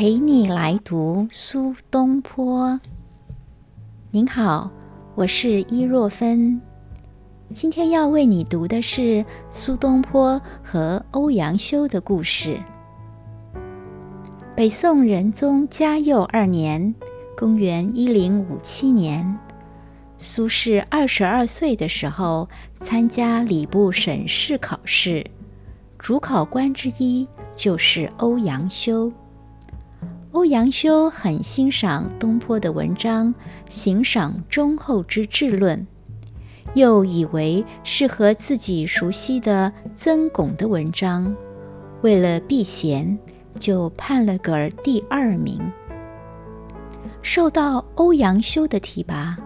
陪你来读苏东坡。您好，我是伊若芬。今天要为你读的是苏东坡和欧阳修的故事。北宋仁宗嘉佑二年（公元一零五七年），苏轼二十二岁的时候，参加礼部省试考试，主考官之一就是欧阳修。欧阳修很欣赏东坡的文章，欣赏忠厚之治论，又以为是和自己熟悉的曾巩的文章，为了避嫌。就判了个第二名。受到欧阳修的提拔，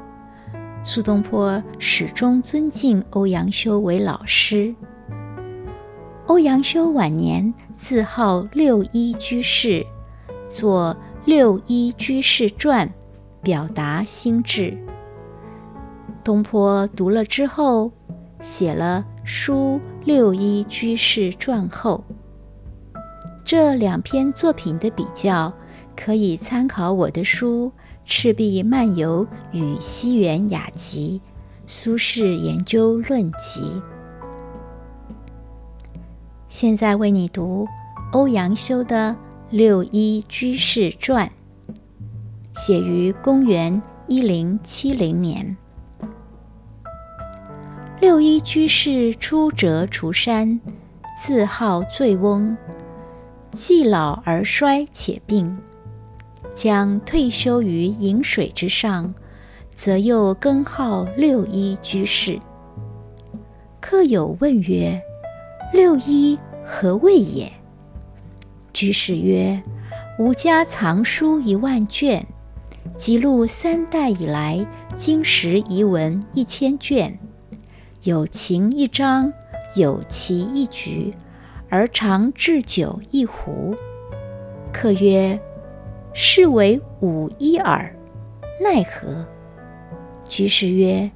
苏东坡始终尊敬欧阳修为老师。欧阳修晚年自号六一居士，作《六一居士传》，表达心志。东坡读了之后，写了《书六一居士传后》。这两篇作品的比较，可以参考我的书《赤壁漫游与西园雅集》《苏轼研究论集》。现在为你读欧阳修的《六一居士传》，写于公元一零七零年。六一居士出谪除山，自号醉翁。既老而衰且病，将退休于饮水之上，则又更号六一居士。客有问曰：“六一何谓也？”居士曰：“吾家藏书一万卷，记录三代以来经史遗文一千卷，有情一章，有奇一局。”而常置酒一壶。客曰：“是为五一耳，奈何？”居士曰：“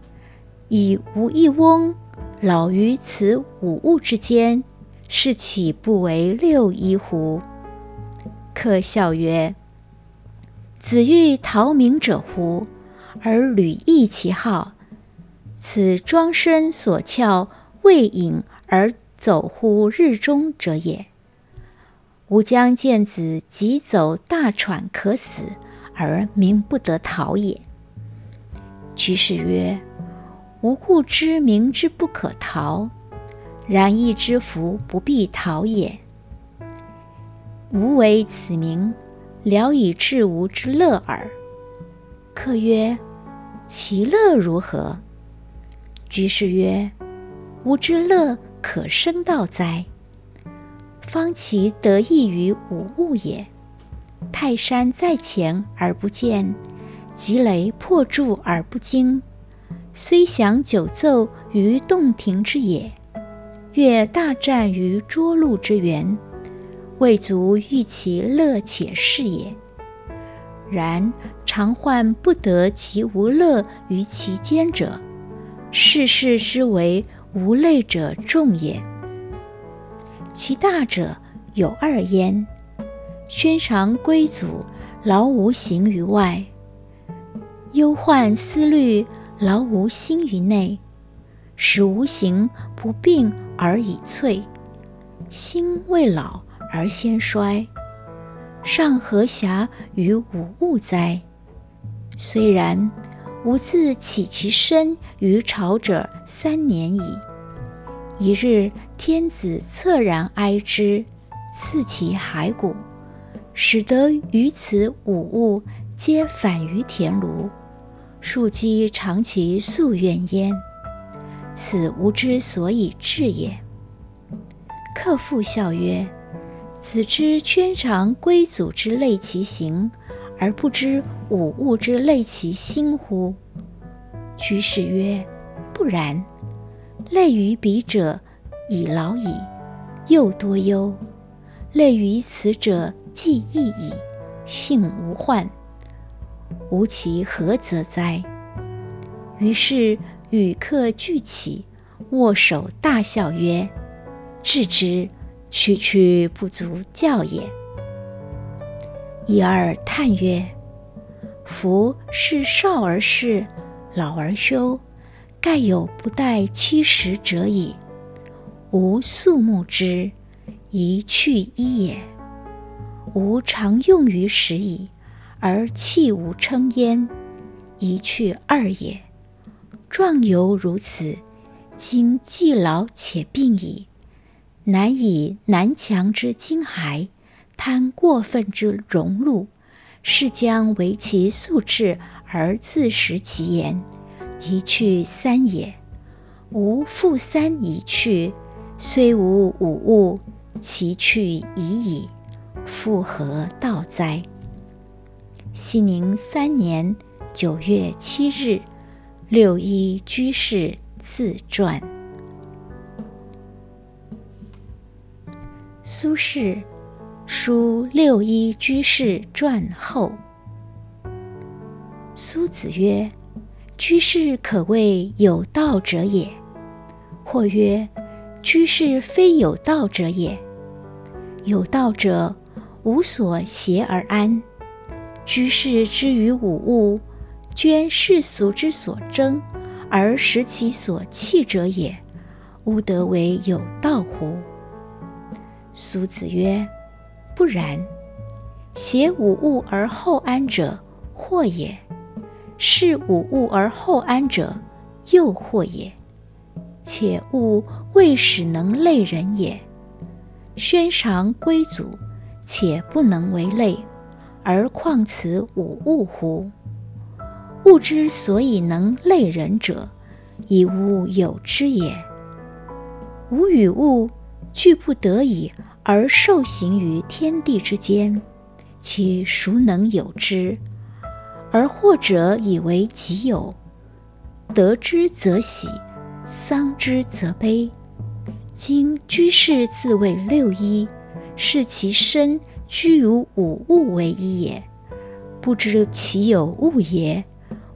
以吾一翁老于此五物之间，是岂不为六一乎？”客笑曰：“子欲逃名者乎？而屡异其好，此庄身所翘，未饮而。”走乎日中者也。吾将见子疾走大喘可死，而名不得逃也。居士曰：“吾故知民之不可逃，然亦知福不必逃也。吾为此名，聊以治吾之乐耳。”客曰：“其乐如何？”居士曰：“吾之乐。”可生道哉？方其得益于五物也。泰山在前而不见，积雷破柱而不惊。虽享九奏于洞庭之野，越大战于涿鹿之原，未足欲其乐且是也。然常患不得其无乐于其间者，世事之为。无类者众也，其大者有二焉：宣常归祖，劳无形于外；忧患思虑，劳无心于内。使无形不病而已瘁，心未老而先衰，尚何暇于五物哉？虽然。吾自起其身于朝者三年矣。一日，天子恻然哀之，赐其骸骨，使得于此五物皆反于田庐，庶几尝其夙愿焉。此吾之所以至也。客复笑曰：“子之圈长归祖之类其形。”而不知五物之类其心乎？居士曰：“不然。类于彼者，已老矣，又多忧；类于此者，既易矣，性无患。吾其何则哉？”于是与客俱起，握手大笑曰：“至之，区区不足教也。”一二叹曰：“夫是少而事，老而休，盖有不待七十者矣。吾素慕之，一去一也。吾常用于时矣，而弃无称焉，一去二也。壮犹如此，今既老且病矣。”难以南墙之惊骸，贪过分之荣禄，是将为其素质而自食其言，一去三也。吾复三已去，虽无五物，其去已矣，复何道哉？熙宁三年九月七日，六一居士自传。苏轼书六一居士传后，苏子曰：“居士可谓有道者也。”或曰：“居士非有道者也。有道者，无所挟而安。居士之于五物，捐世俗之所争，而食其所弃者也，吾得为有道乎？”苏子曰：“不然，挟五物而后安者，祸也；视五物而后安者，又惑也。且物未始能类人也。宣尝归祖，且不能为类，而况此五物乎？物之所以能类人者，以物有之也。吾与物。”俱不得已而受刑于天地之间，其孰能有之？而或者以为己有，得之则喜，丧之则悲。今居士自谓六一，视其身居于五物为一也，不知其有物也，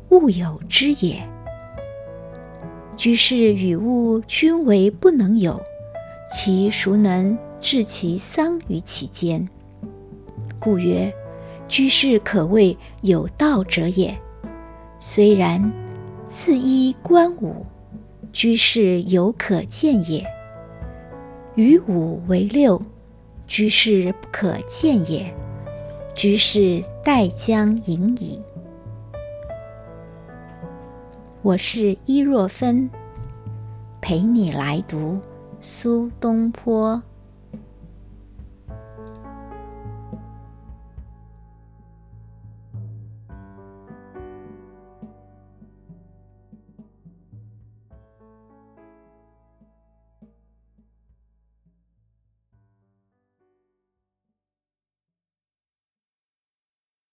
物有之也。居士与物均为不能有。其孰能治其丧于其间？故曰：居士可谓有道者也。虽然，自衣观五，居士犹可见也；与五为六，居士不可见也。居士待将盈矣。我是伊若芬，陪你来读。苏东坡。